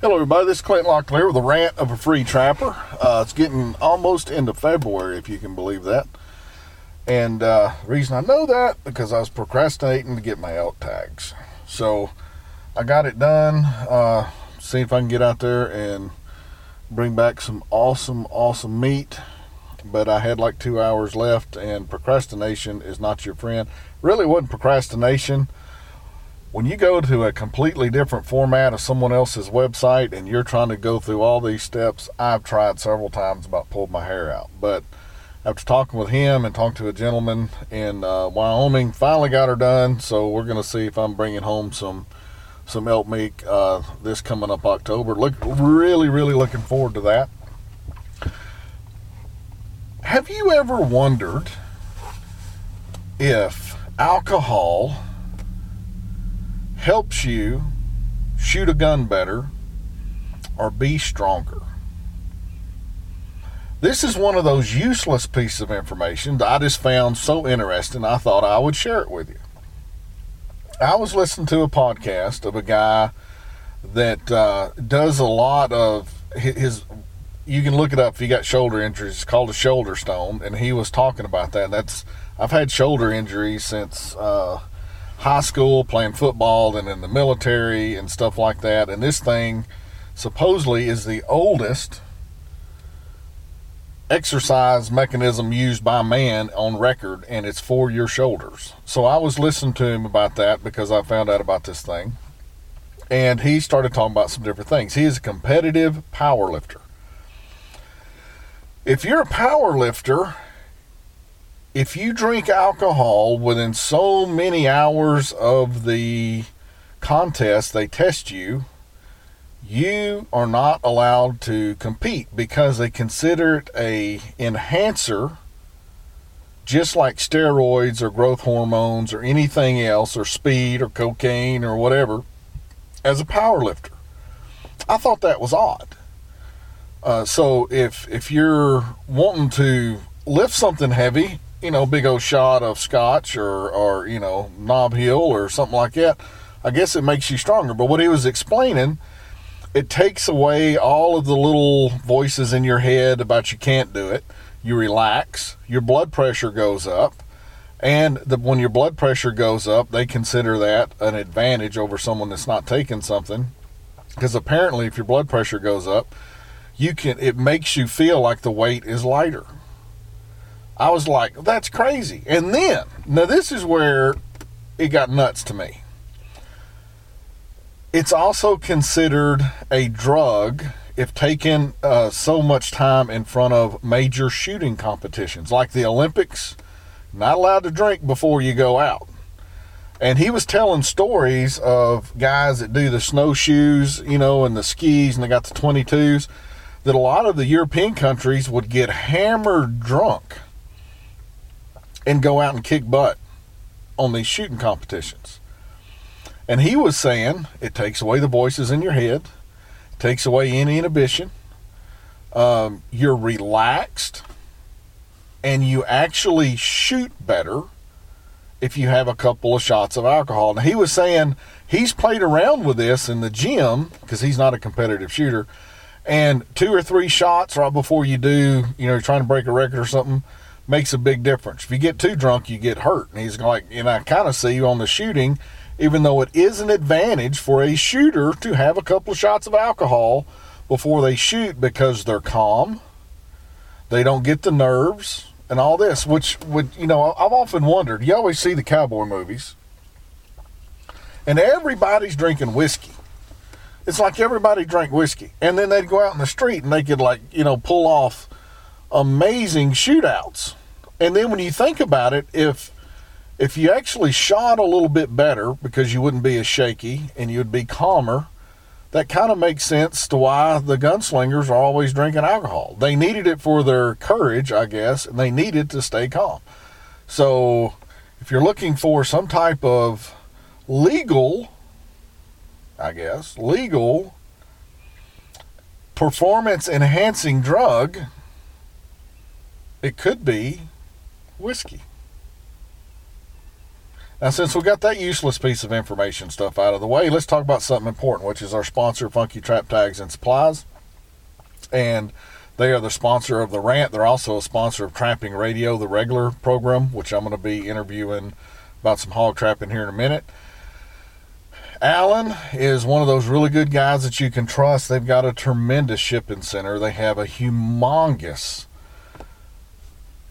Hello, everybody. This is Clint Locklear with a rant of a free trapper. Uh, it's getting almost into February, if you can believe that. And uh, the reason I know that because I was procrastinating to get my elk tags. So I got it done. Uh, see if I can get out there and bring back some awesome, awesome meat. But I had like two hours left, and procrastination is not your friend. Really, wasn't procrastination when you go to a completely different format of someone else's website and you're trying to go through all these steps, I've tried several times about pulled my hair out. But after talking with him and talking to a gentleman in uh, Wyoming, finally got her done. So we're going to see if I'm bringing home some some elk meat uh, this coming up October. Look, really, really looking forward to that. Have you ever wondered if alcohol helps you shoot a gun better or be stronger. This is one of those useless pieces of information that I just found so interesting, I thought I would share it with you. I was listening to a podcast of a guy that uh, does a lot of his. You can look it up if you got shoulder injuries. It's called a shoulder stone, and he was talking about that. That's I've had shoulder injuries since uh, high school playing football and in the military and stuff like that. And this thing supposedly is the oldest exercise mechanism used by man on record, and it's for your shoulders. So I was listening to him about that because I found out about this thing. And he started talking about some different things. He is a competitive power lifter. If you're a power lifter if you drink alcohol within so many hours of the contest they test you, you are not allowed to compete because they consider it a enhancer just like steroids or growth hormones or anything else or speed or cocaine or whatever as a power lifter. I thought that was odd. Uh, so if if you're wanting to lift something heavy you know, big old shot of scotch or, or, you know, Nob Hill or something like that, I guess it makes you stronger. But what he was explaining, it takes away all of the little voices in your head about you can't do it. You relax, your blood pressure goes up. And the, when your blood pressure goes up, they consider that an advantage over someone that's not taking something. Because apparently, if your blood pressure goes up, you can it makes you feel like the weight is lighter. I was like, that's crazy. And then, now this is where it got nuts to me. It's also considered a drug if taken uh, so much time in front of major shooting competitions, like the Olympics. Not allowed to drink before you go out. And he was telling stories of guys that do the snowshoes, you know, and the skis, and they got the 22s, that a lot of the European countries would get hammered drunk and go out and kick butt on these shooting competitions. And he was saying it takes away the voices in your head, takes away any inhibition. Um, you're relaxed, and you actually shoot better if you have a couple of shots of alcohol. And he was saying he's played around with this in the gym because he's not a competitive shooter. And two or three shots right before you do, you know, you're trying to break a record or something, makes a big difference. If you get too drunk, you get hurt. And he's like, and I kind of see you on the shooting, even though it is an advantage for a shooter to have a couple of shots of alcohol before they shoot because they're calm, they don't get the nerves and all this, which would, you know, I've often wondered. You always see the cowboy movies, and everybody's drinking whiskey. It's like everybody drank whiskey, and then they'd go out in the street and they could like, you know, pull off amazing shootouts. And then when you think about it, if if you actually shot a little bit better because you wouldn't be as shaky and you'd be calmer, that kind of makes sense to why the gunslingers are always drinking alcohol. They needed it for their courage, I guess, and they needed to stay calm. So, if you're looking for some type of legal, I guess, legal performance enhancing drug, it could be whiskey. Now, since we got that useless piece of information stuff out of the way, let's talk about something important, which is our sponsor, Funky Trap Tags and Supplies. And they are the sponsor of the rant. They're also a sponsor of Trapping Radio, the regular program, which I'm going to be interviewing about some hog trapping here in a minute. Allen is one of those really good guys that you can trust. They've got a tremendous shipping center. They have a humongous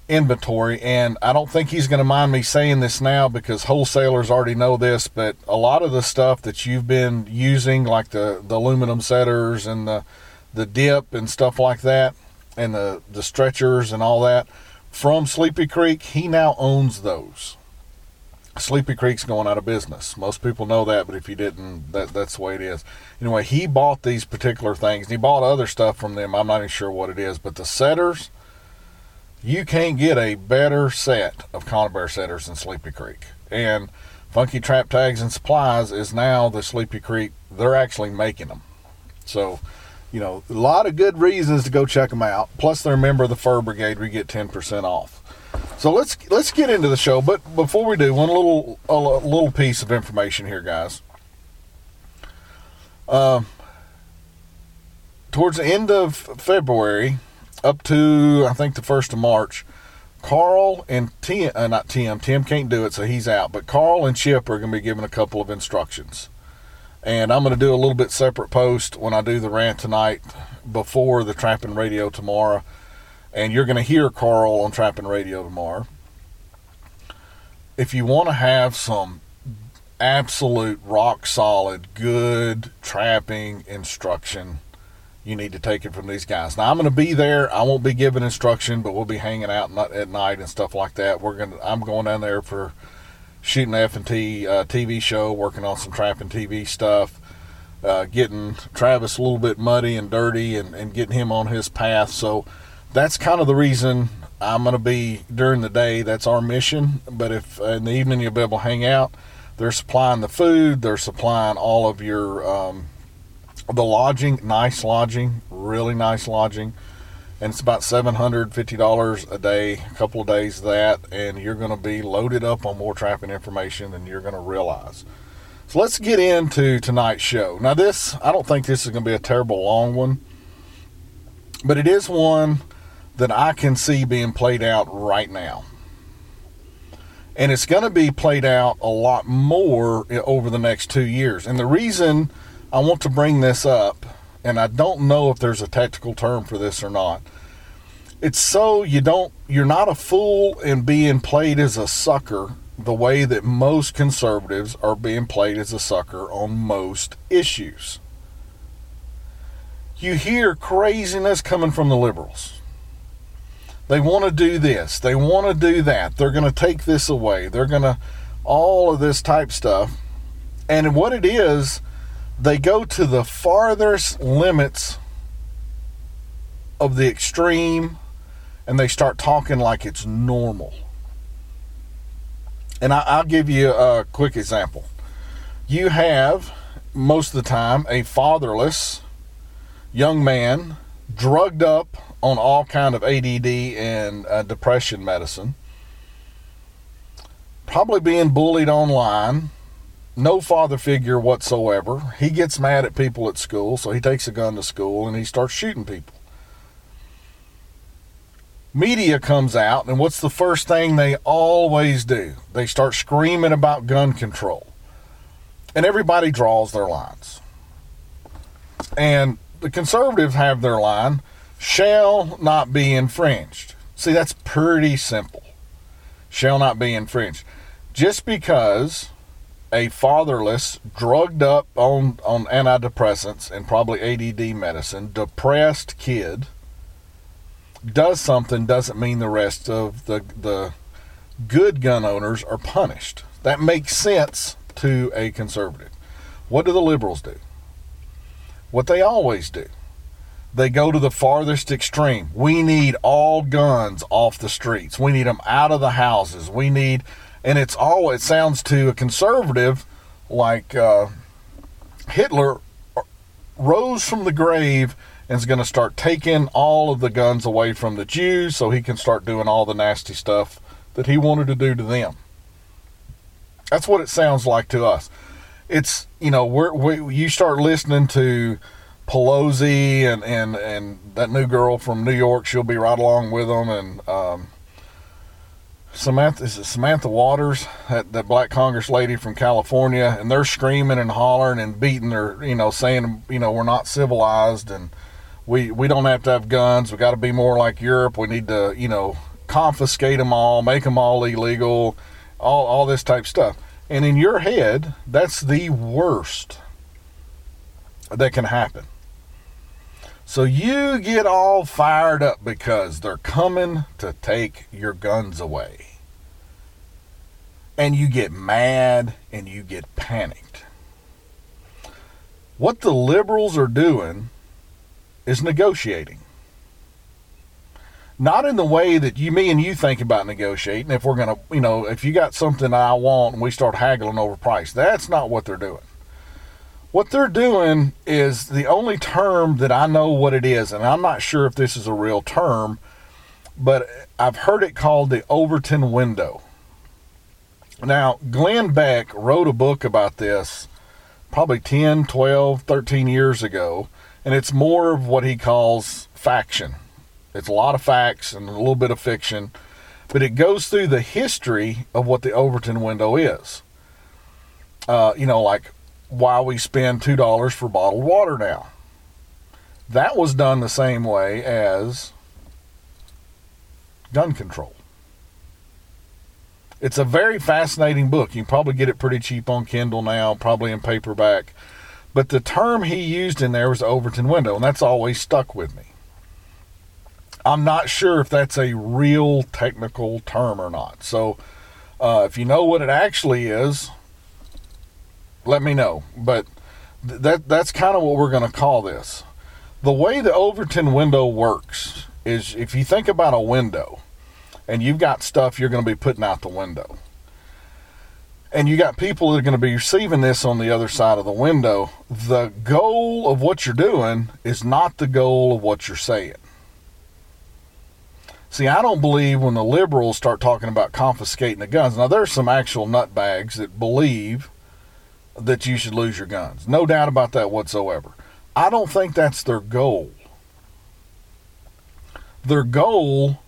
inventory, and I don't think he's going to mind me saying this now because wholesalers already know this. But a lot of the stuff that you've been using, like the, the aluminum setters and the the dip and stuff like that, and the the stretchers and all that from Sleepy Creek, he now owns those. Sleepy Creek's going out of business. Most people know that, but if you didn't, that that's the way it is. Anyway, he bought these particular things. He bought other stuff from them. I'm not even sure what it is, but the setters, you can't get a better set of conibear setters than Sleepy Creek. And Funky Trap Tags and Supplies is now the Sleepy Creek. They're actually making them. So, you know, a lot of good reasons to go check them out. Plus, they're a member of the Fur Brigade. We get 10% off. So let's let's get into the show. But before we do, one little a little piece of information here, guys. Uh, towards the end of February, up to I think the first of March, Carl and Tim, uh, not Tim, Tim can't do it, so he's out. But Carl and Chip are going to be given a couple of instructions, and I'm going to do a little bit separate post when I do the rant tonight before the trapping radio tomorrow and you're going to hear Carl on Trapping Radio tomorrow. If you want to have some absolute rock solid, good trapping instruction, you need to take it from these guys. Now I'm going to be there. I won't be giving instruction, but we'll be hanging out at night and stuff like that. We're going. To, I'm going down there for shooting F and T uh, TV show, working on some trapping TV stuff. Uh, getting Travis a little bit muddy and dirty and, and getting him on his path. So that's kind of the reason I'm going to be during the day. That's our mission. But if uh, in the evening you'll be able to hang out, they're supplying the food, they're supplying all of your um, the lodging, nice lodging, really nice lodging, and it's about seven hundred fifty dollars a day, a couple of days that, and you're going to be loaded up on more trapping information than you're going to realize. So let's get into tonight's show. Now, this I don't think this is going to be a terrible long one, but it is one that I can see being played out right now. And it's going to be played out a lot more over the next two years. And the reason I want to bring this up, and I don't know if there's a technical term for this or not, it's so you don't, you're not a fool in being played as a sucker the way that most conservatives are being played as a sucker on most issues. You hear craziness coming from the liberals they want to do this. They want to do that. They're going to take this away. They're going to all of this type stuff. And what it is, they go to the farthest limits of the extreme and they start talking like it's normal. And I, will give you a quick example. You have, most of the time, a fatherless young man drugged up on all kind of ADD and uh, depression medicine. Probably being bullied online. No father figure whatsoever. He gets mad at people at school, so he takes a gun to school and he starts shooting people. Media comes out, and what's the first thing they always do? They start screaming about gun control. And everybody draws their lines. And the conservatives have their line shall not be infringed. See, that's pretty simple. Shall not be infringed. Just because a fatherless, drugged up on, on antidepressants and probably ADD medicine, depressed kid does something doesn't mean the rest of the, the good gun owners are punished. That makes sense to a conservative. What do the liberals do? What they always do they go to the farthest extreme. We need all guns off the streets. We need them out of the houses. We need, and it's all, it sounds to a conservative like uh, Hitler rose from the grave and is going to start taking all of the guns away from the Jews so he can start doing all the nasty stuff that he wanted to do to them. That's what it sounds like to us. It's you know we're, we you start listening to Pelosi and and and that new girl from New York. She'll be right along with them and. Um, Samantha is it Samantha Waters, that, that black Congress lady from California, and they're screaming and hollering and beating her, you know, saying, you know, we're not civilized and we we don't have to have guns. We got to be more like Europe. We need to, you know, confiscate them all, make them all illegal, all all this type stuff. And in your head, that's the worst that can happen. So you get all fired up because they're coming to take your guns away. And you get mad and you get panicked. What the liberals are doing is negotiating. Not in the way that you, me, and you think about negotiating. If we're going to, you know, if you got something I want and we start haggling over price, that's not what they're doing what they're doing is the only term that I know what it is, and I'm not sure if this is a real term, but I've heard it called the Overton window. Now, Glenn Beck wrote a book about this probably 10, 12, 13 years ago, and it's more of what he calls faction. It's a lot of facts and a little bit of fiction, but it goes through the history of what the Overton window is. Uh, you know, like why we spend $2 for bottled water now. That was done the same way as gun control. It's a very fascinating book. You probably get it pretty cheap on Kindle now, probably in paperback. But the term he used in there was Overton window, and that's always stuck with me. I'm not sure if that's a real technical term or not. So, uh, if you know what it actually is, let me know. But th- that that's kind of what we're going to call this. The way the Overton window works is if you think about a window and you've got stuff you're going to be putting out the window. And you got people that are going to be receiving this on the other side of the window. The goal of what you're doing is not the goal of what you're saying. See, I don't believe when the liberals start talking about confiscating the guns. Now, there's some actual nutbags that believe that you should lose your guns. No doubt about that whatsoever. I don't think that's their goal. Their goal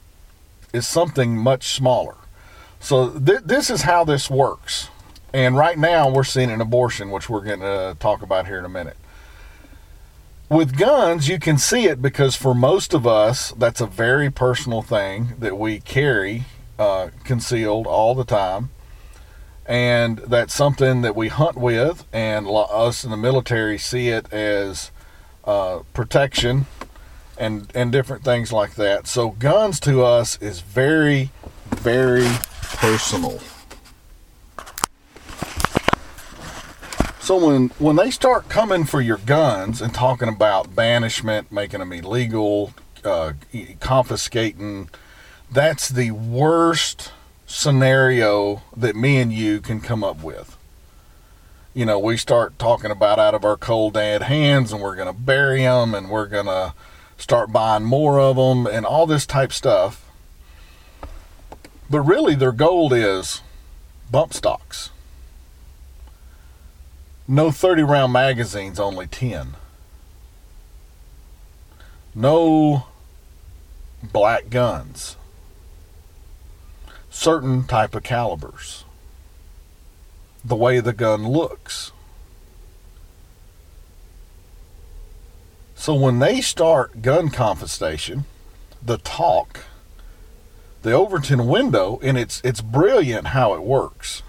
is something much smaller. So th- this is how this works. And right now we're seeing an abortion, which we're going to talk about here in a minute. With guns, you can see it because for most of us, that's a very personal thing that we carry uh, concealed all the time and that's something that we hunt with, and us in the military see it as uh, protection and and different things like that. So guns to us is very, very personal. So when when they start coming for your guns and talking about banishment, making them illegal, uh, confiscating, that's the worst scenario that me and you can come up with. You know, we start talking about out of our cold dead hands and we're going to bury them and we're going to start buying more of them and all this type stuff. But really, their goal is bump stocks. No 30 round magazines, only 10. No black guns certain type of calibers. The way the gun looks. So when they start gun confiscation, the talk, the Overton window, and it's it's brilliant how it works.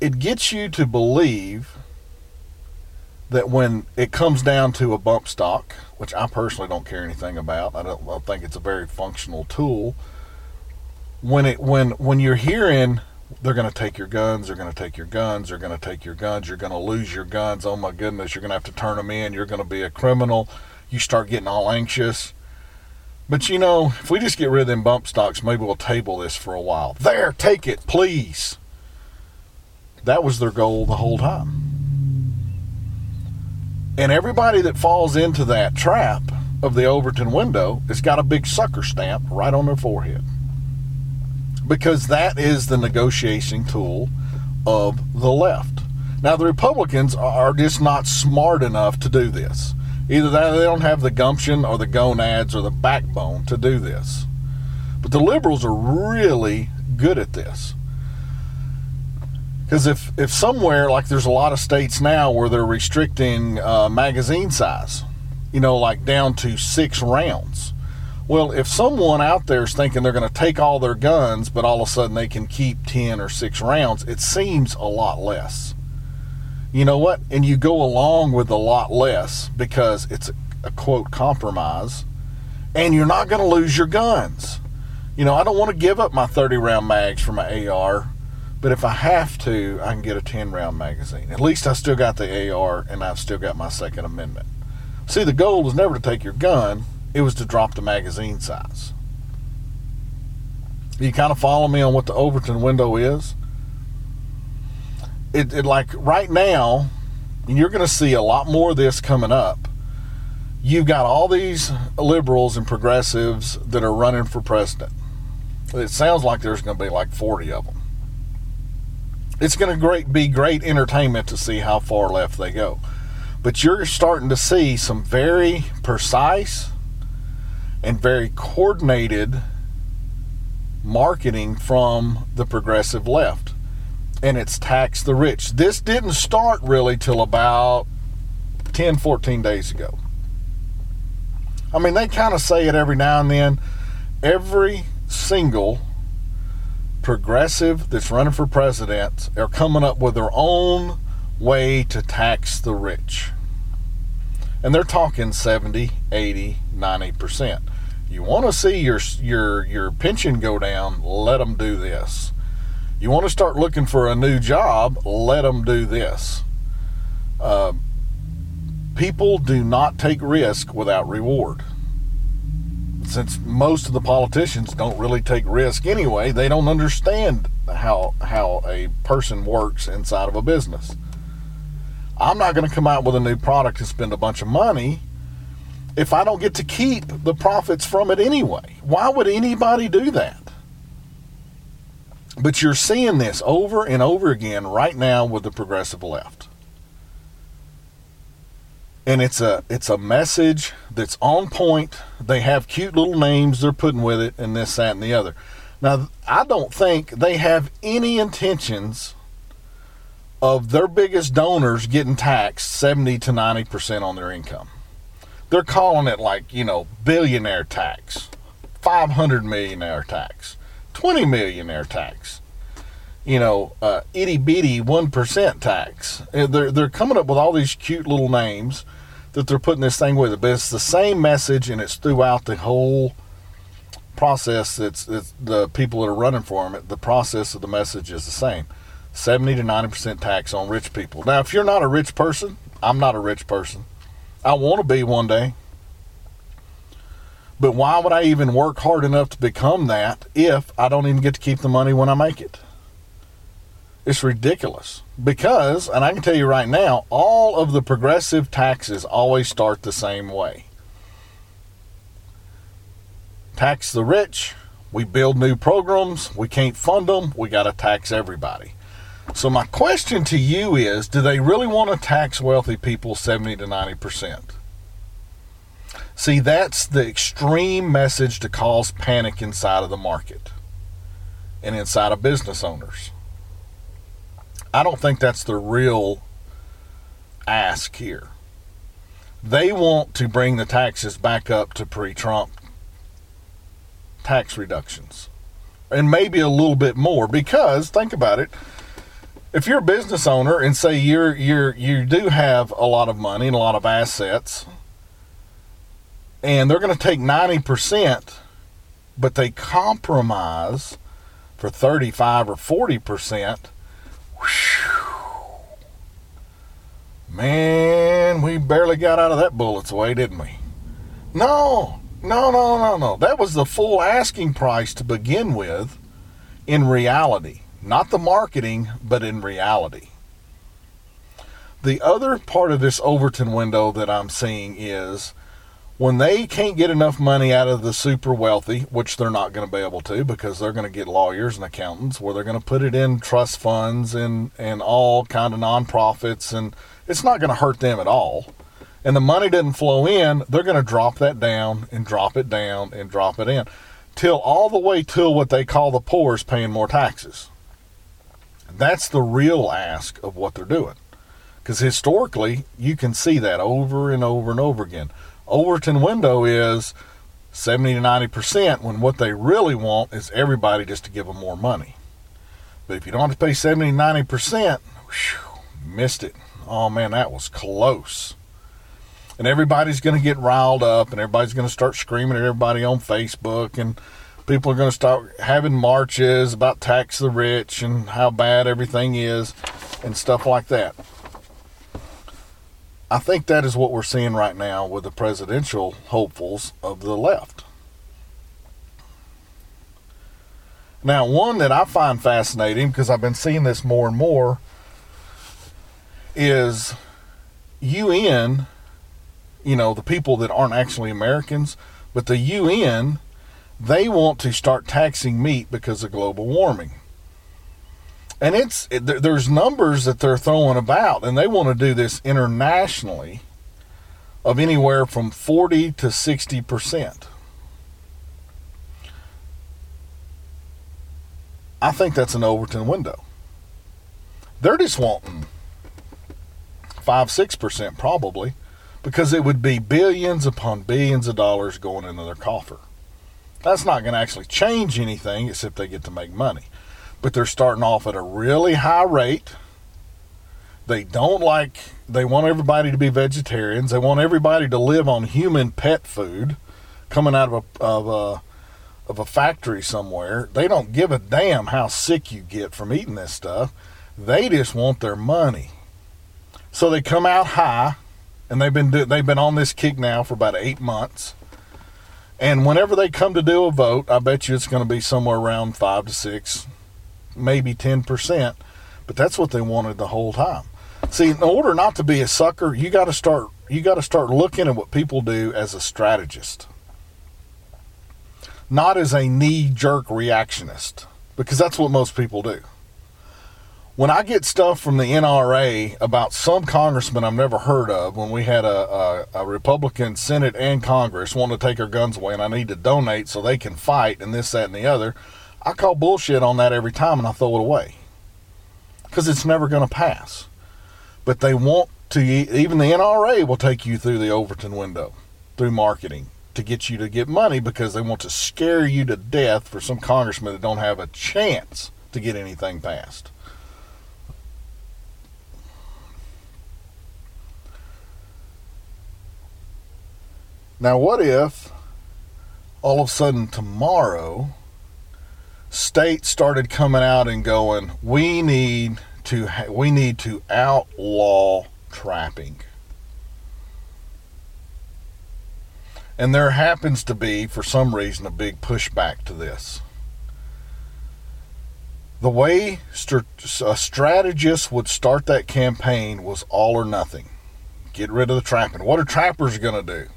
It gets you to believe that when it comes down to a bump stock, which I personally don't care anything about, I don't, I think it's a very functional tool when it when when you're hearing they're going to take your guns, they're going to take your guns, they're going to take your guns, you're going to lose your guns. Oh my goodness, you're going to have to turn them in, you're going to be a criminal. You start getting all anxious. But you know, if we just get rid of them bump stocks, maybe we'll table this for a while. There, take it, please. That was their goal the whole time. And everybody that falls into that trap of the Overton window has got a big sucker stamp right on their forehead because that is the negotiation tool of the left. Now, the Republicans are just not smart enough to do this. Either that they don't have the gumption or the gonads or the backbone to do this. But the liberals are really good at this. Because if, if somewhere, like there's a lot of states now where they're restricting uh, magazine size, you know, like down to six rounds. Well, if someone out there is thinking they're going to take all their guns, but all of a sudden they can keep 10 or six rounds, it seems a lot less. You know what? And you go along with a lot less because it's a, a quote compromise, and you're not going to lose your guns. You know, I don't want to give up my 30 round mags for my AR but if I have to, I can get a 10 round magazine. At least I still got the AR and I've still got my Second Amendment. See, the goal is never to take your gun, it was to drop the magazine size. You kind of follow me on what the Overton window is? It, it like right now, and you're going to see a lot more of this coming up. You've got all these liberals and progressives that are running for president. It sounds like there's going to be like 40 of them it's going to great be great entertainment to see how far left they go. But you're starting to see some very precise and very coordinated marketing from the progressive left. And it's tax the rich. This didn't start really till about 10, 14 days ago. I mean, they kind of say it every now and then. Every single progressive that's running for president are coming up with their own way to tax the rich. And they're talking 70, 80, 90%. You want to see your your your pension go down, let them do this. You want to start looking for a new job, let them do this. Uh, people do not take risk without reward since most of the politicians don't really take risk anyway, they don't understand how how a person works inside of a business. I'm not going to come out with a new product and spend a bunch of money if I don't get to keep the profits from it anyway. Why would anybody do that? But you're seeing this over and over again right now with the progressive left and it's a it's a message that's on point. They have cute little names they're putting with it, and this, that, and the other. Now, I don't think they have any intentions of their biggest donors getting taxed 70 to 90 percent on their income. They're calling it like you know billionaire tax, 500 millionaire tax, 20 millionaire tax you know, uh, itty bitty one percent tax. They're they're coming up with all these cute little names, that they're putting this thing with it, but it's the same message and it's throughout the whole process. It's, it's the people that are running for them. The process of the message is the same: seventy to ninety percent tax on rich people. Now, if you're not a rich person, I'm not a rich person. I want to be one day. But why would I even work hard enough to become that if I don't even get to keep the money when I make it? It's ridiculous because, and I can tell you right now, all of the progressive taxes always start the same way. Tax the rich, we build new programs, we can't fund them, we got to tax everybody. So, my question to you is do they really want to tax wealthy people 70 to 90%? See, that's the extreme message to cause panic inside of the market and inside of business owners. I don't think that's the real ask here. They want to bring the taxes back up to pre Trump tax reductions and maybe a little bit more because think about it if you're a business owner and say you're you're you do have a lot of money and a lot of assets and they're going to take 90% but they compromise for 35 or 40% Man, we barely got out of that bullet's way, didn't we? No, no, no, no, no. That was the full asking price to begin with in reality. Not the marketing, but in reality. The other part of this Overton window that I'm seeing is when they can't get enough money out of the super wealthy, which they're not going to be able to because they're going to get lawyers and accountants, where they're going to put it in trust funds and and all kind of nonprofits, and it's not going to hurt them at all. And the money doesn't flow in, they're going to drop that down and drop it down and drop it in, till all the way till what they call the poor is paying more taxes. That's the real ask of what they're doing. Because historically, you can see that over and over and over again Overton window is 70 to 90% when what they really want is everybody just to give them more money. But if you don't have to pay 70 to 90%, whew, missed it. Oh man, that was close. And everybody's going to get riled up and everybody's going to start screaming at everybody on Facebook and people are going to start having marches about tax the rich and how bad everything is and stuff like that. I think that is what we're seeing right now with the presidential hopefuls of the left. Now, one that I find fascinating because I've been seeing this more and more is UN, you know, the people that aren't actually Americans, but the UN, they want to start taxing meat because of global warming and it's it, there's numbers that they're throwing about, and they want to do this internationally of anywhere from 40 to 60 percent. I think that's an Overton window. They're just wanting five, six percent probably, because it would be billions upon billions of dollars going into their coffer. That's not going to actually change anything except they get to make money but they're starting off at a really high rate. They don't like, they want everybody to be vegetarians. They want everybody to live on human pet food coming out of a, of a, of a factory somewhere. They don't give a damn how sick you get from eating this stuff. They just want their money. So they come out high, and they've been do, they've been on this kick now for about eight months. And whenever they come to do a vote, I bet you it's going to be somewhere around five to six, maybe 10%, but that's what they wanted the whole time. See, in order not to be a sucker, you got to start you got to start looking at what people do as a strategist. Not as a knee-jerk reactionist, because that's what most people do. When I get stuff from the NRA about some congressman I've never heard of, when we had a, a, a Republican Senate and Congress want to take our guns away and I need to donate so they can fight and this, that, and the other, I call bullshit on that every time and I throw it away because it's never going to pass. But they want to, even the NRA will take you through the Overton window through marketing to get you to get money because they want to scare you to death for some congressman that don't have a chance to get anything passed. Now, what if all of a sudden tomorrow states started coming out and going, "We need to we need to outlaw trapping." And there happens to be, for some reason, a big pushback to this. The way a strategist would start that campaign was all or nothing. Get rid of the trapping. What are trappers going to do?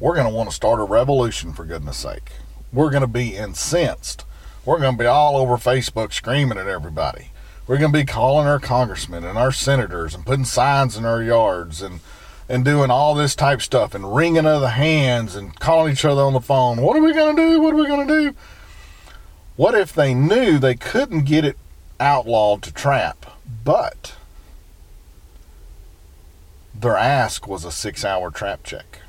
We're going to want to start a revolution, for goodness sake. We're going to be incensed we're going to be all over Facebook screaming at everybody. We're going to be calling our congressmen and our senators and putting signs in our yards and and doing all this type stuff and wringing of the hands and calling each other on the phone. What are we going to do? What are we going to do? What if they knew they couldn't get it outlawed to trap, but their ask was a six hour trap check?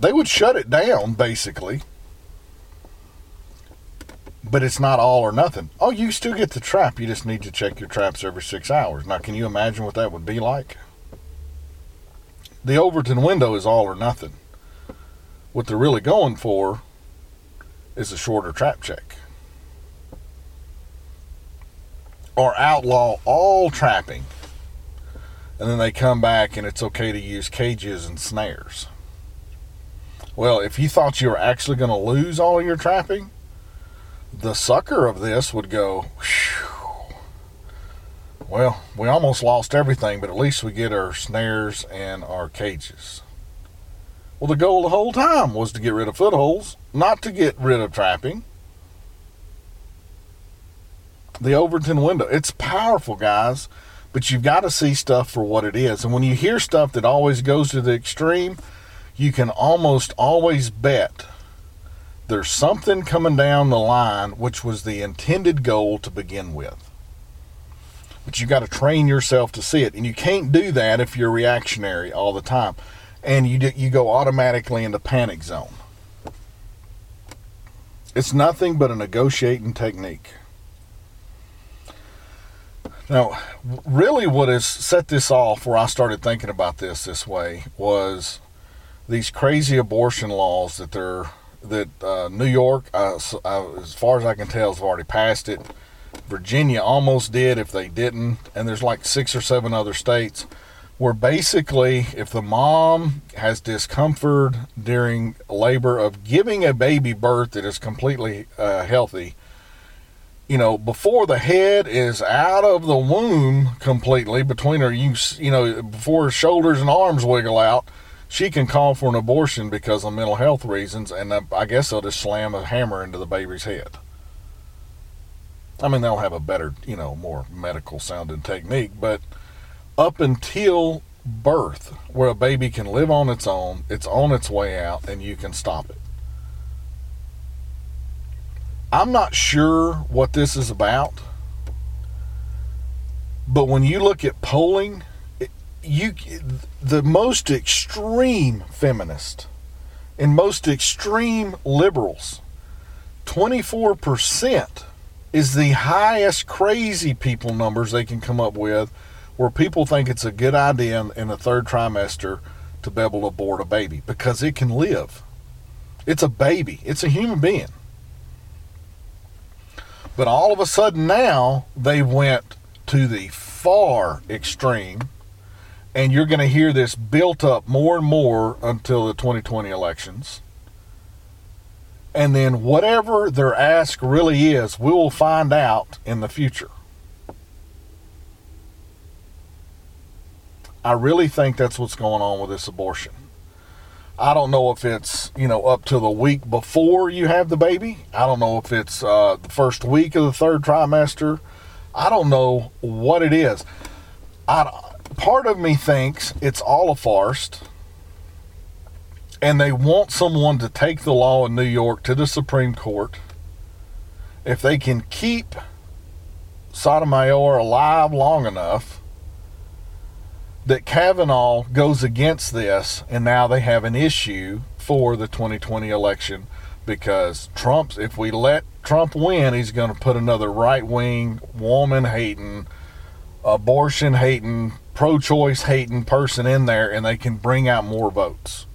They would shut it down, basically, but it's not all or nothing. Oh, you still get the trap. You just need to check your traps every six hours. Now, can you imagine what that would be like? The Overton window is all or nothing. What they're really going for is a shorter trap check. Or outlaw all trapping. And then they come back and it's okay to use cages and snares. Well, if you thought you were actually going to lose all your trapping, the sucker of this would go, well, we almost lost everything, but at least we get our snares and our cages. Well, the goal the whole time was to get rid of footholds, not to get rid of trapping. The Overton window. It's powerful, guys, but you've got to see stuff for what it is. And when you hear stuff that always goes to the extreme, you can almost always bet there's something coming down the line which was the intended goal to begin with. But you got to train yourself to see it, and you can't do that if you're reactionary all the time, and you do, you go automatically into panic zone. It's nothing but a negotiating technique. Now, really, what has set this off, where I started thinking about this this way, was these crazy abortion laws that they're that uh, New York, uh, uh, as far as I can tell, has already passed it. Virginia almost did if they didn't, and there's like six or seven other states where basically, if the mom has discomfort during labor of giving a baby birth that is completely uh, healthy, you know, before the head is out of the womb completely, between her, you, you know, before her shoulders and arms wiggle out, she can call for an abortion because of mental health reasons, and I guess they'll just slam a hammer into the baby's head. I mean, they'll have a better, you know, more medical sounding technique, but up until birth, where a baby can live on its own, it's on its way out, and you can stop it. I'm not sure what this is about, but when you look at polling, you the most extreme feminist and most extreme liberals 24% is the highest crazy people numbers they can come up with where people think it's a good idea in, in the third trimester to be able to abort a baby because it can live. It's a baby. It's a human being. But all of a sudden now they went to the far extreme and you're going to hear this built up more and more until the 2020 elections. And then whatever their ask really is, we will find out in the future. I really think that's what's going on with this abortion. I don't know if it's, you know, up to the week before you have the baby. I don't know if it's uh, the first week of the third trimester. I don't know what it is. I, part of me thinks it's all a farce and they want someone to take the law in New York to the Supreme Court. If they can keep Sotomayor alive long enough that Kavanaugh goes against this, and now they have an issue for the 2020 election because Trump's, if we let Trump win, he's going to put another right wing, woman hating, abortion hating, pro choice hating person in there and they can bring out more votes.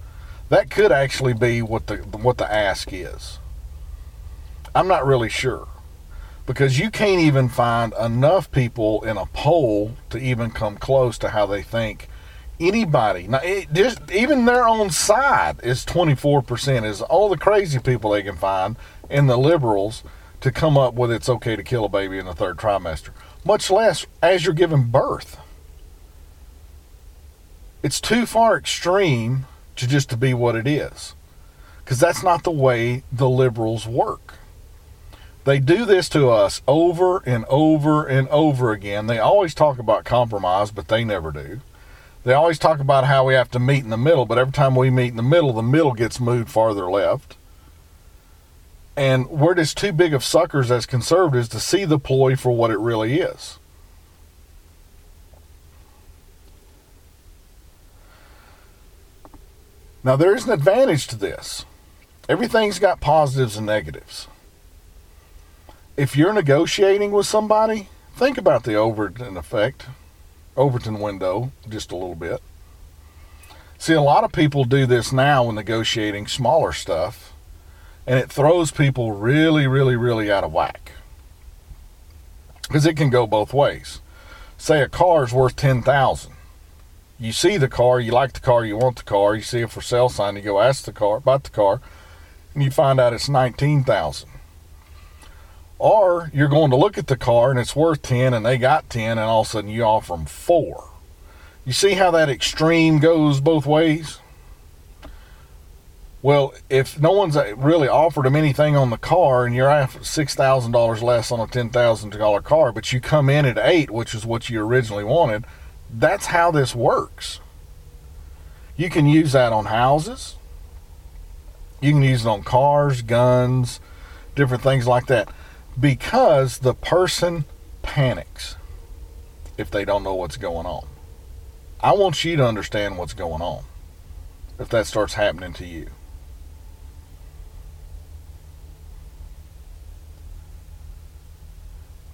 That could actually be what the what the ask is. I'm not really sure. Because you can't even find enough people in a poll to even come close to how they think anybody now it just even their own side is 24% is all the crazy people they can find in the liberals to come up with it's okay to kill a baby in the third trimester much less as you're giving birth it's too far extreme to just to be what it is. Because that's not the way the liberals work. They do this to us over and over and over again. They always talk about compromise, but they never do. They always talk about how we have to meet in the middle, but every time we meet in the middle, the middle gets moved farther left. And we're just too big of suckers as conservatives to see the ploy for what it really is. Now, there is an advantage to this. Everything's got positives and negatives. If you're negotiating with somebody, think about the Overton effect, Overton window, just a little bit. See, a lot of people do this now when negotiating smaller stuff, and it throws people really, really, really out of whack. Because it can go both ways. Say a car is worth 10000 you see the car, you like the car, you want the car, you see a for sale sign, you go ask the car about the car, and you find out it's nineteen thousand. Or you're going to look at the car and it's worth ten, and they got ten, and all of a sudden you offer them four. You see how that extreme goes both ways? Well, if no one's uh, really offered them anything on the car, and you're after six thousand dollars less on a ten thousand dollar car, but you come in at eight, which is what you originally wanted, that's how this works. You can use that on houses. You can use it on cars, guns, different things like that, because the person panics if they don't know what's going on. I want you to understand what's going on if that starts happening to you.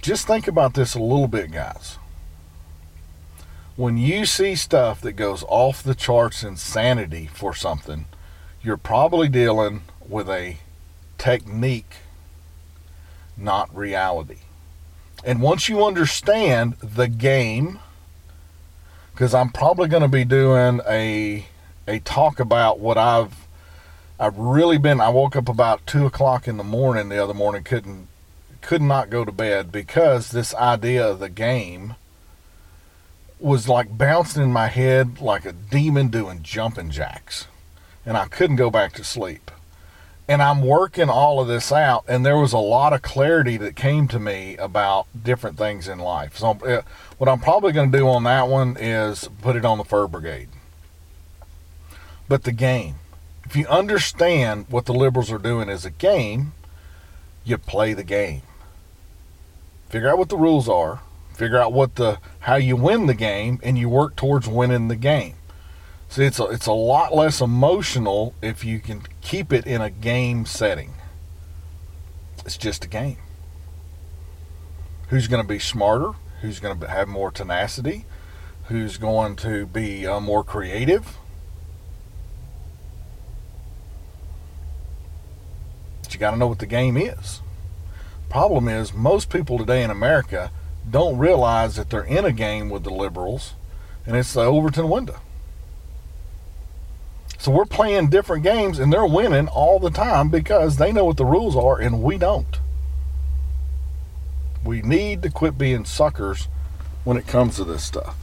Just think about this a little bit, guys. When you see stuff that goes off the charts insanity for something, you're probably dealing with a technique, not reality. And once you understand the game, because I'm probably going to be doing a a talk about what I've I've really been. I woke up about two o'clock in the morning the other morning, couldn't could not go to bed because this idea of the game was like bouncing in my head like a demon doing jumping jacks, and I couldn't go back to sleep and I'm working all of this out, and there was a lot of clarity that came to me about different things in life. So, uh, what I'm probably going to do on that one is put it on the Fur Brigade. But the game, if you understand what the liberals are doing as a game, you play the game. Figure out what the rules are, figure out what the how you win the game, and you work towards winning the game. See, it's a, it's a lot less emotional if you can keep it in a game setting. It's just a game. Who's going to be smarter? Who's going to have more tenacity? Who's going to be uh, more creative? But you got to know what the game is. Problem is, most people today in America don't realize that they're in a game with the liberals, and it's the Overton window. So we're playing different games and they're winning all the time because they know what the rules are and we don't. We need to quit being suckers when it comes to this stuff.